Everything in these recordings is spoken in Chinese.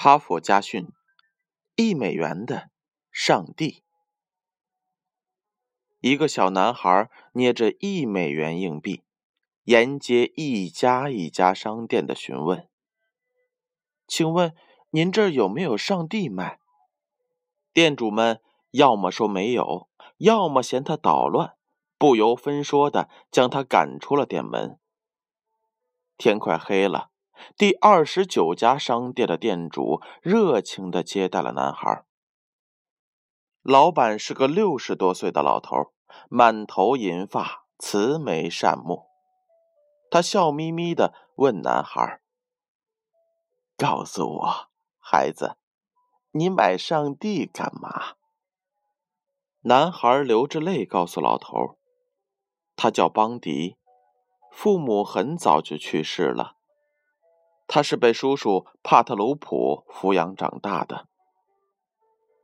哈佛家训：一美元的上帝。一个小男孩捏着一美元硬币，沿街一家一家商店的询问：“请问您这儿有没有上帝卖？”店主们要么说没有，要么嫌他捣乱，不由分说的将他赶出了店门。天快黑了。第二十九家商店的店主热情地接待了男孩。老板是个六十多岁的老头，满头银发，慈眉善目。他笑眯眯地问男孩：“告诉我，孩子，你买上帝干嘛？”男孩流着泪告诉老头：“他叫邦迪，父母很早就去世了。”他是被叔叔帕特鲁普抚养长大的。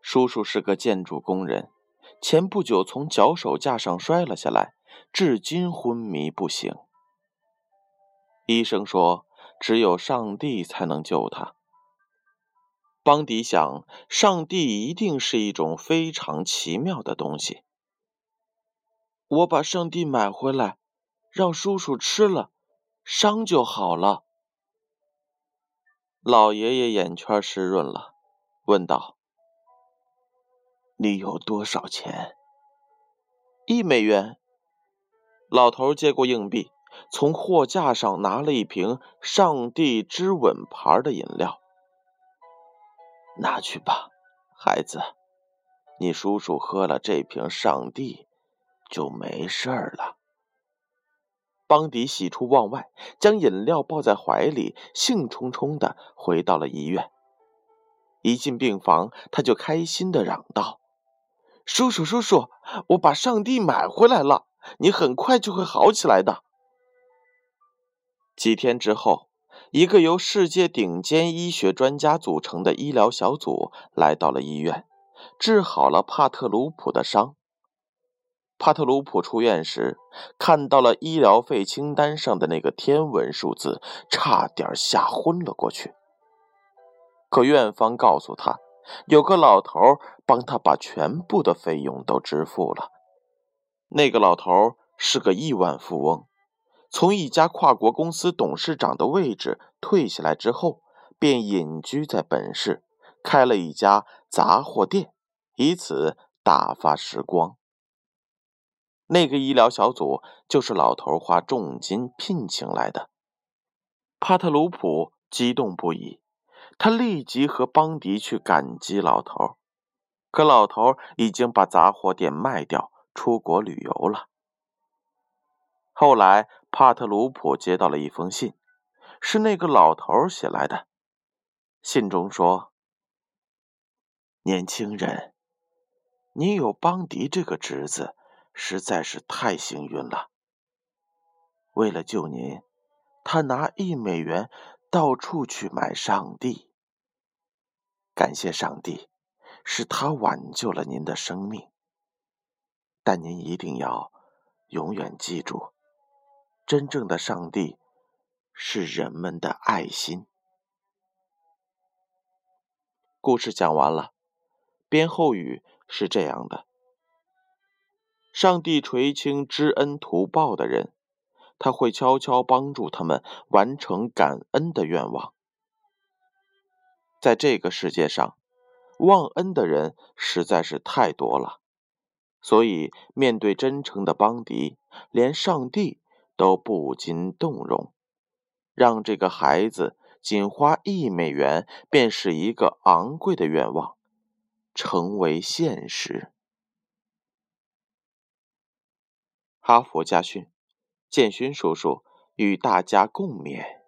叔叔是个建筑工人，前不久从脚手架上摔了下来，至今昏迷不醒。医生说，只有上帝才能救他。邦迪想，上帝一定是一种非常奇妙的东西。我把上帝买回来，让叔叔吃了，伤就好了。老爷爷眼圈湿润了，问道：“你有多少钱？”一美元。老头接过硬币，从货架上拿了一瓶“上帝之吻”牌的饮料。拿去吧，孩子，你叔叔喝了这瓶上帝就没事了。邦迪喜出望外，将饮料抱在怀里，兴冲冲地回到了医院。一进病房，他就开心地嚷道：“叔叔，叔叔，我把上帝买回来了！你很快就会好起来的。”几天之后，一个由世界顶尖医学专家组成的医疗小组来到了医院，治好了帕特鲁普的伤。帕特鲁普出院时，看到了医疗费清单上的那个天文数字，差点吓昏了过去。可院方告诉他，有个老头帮他把全部的费用都支付了。那个老头是个亿万富翁，从一家跨国公司董事长的位置退下来之后，便隐居在本市，开了一家杂货店，以此打发时光。那个医疗小组就是老头花重金聘请来的。帕特鲁普激动不已，他立即和邦迪去感激老头。可老头已经把杂货店卖掉，出国旅游了。后来，帕特鲁普接到了一封信，是那个老头写来的。信中说：“年轻人，你有邦迪这个侄子。”实在是太幸运了。为了救您，他拿一美元到处去买上帝。感谢上帝，是他挽救了您的生命。但您一定要永远记住，真正的上帝是人们的爱心。故事讲完了，编后语是这样的。上帝垂青知恩图报的人，他会悄悄帮助他们完成感恩的愿望。在这个世界上，忘恩的人实在是太多了，所以面对真诚的邦迪，连上帝都不禁动容，让这个孩子仅花一美元便是一个昂贵的愿望，成为现实。哈佛家训，建勋叔叔与大家共勉。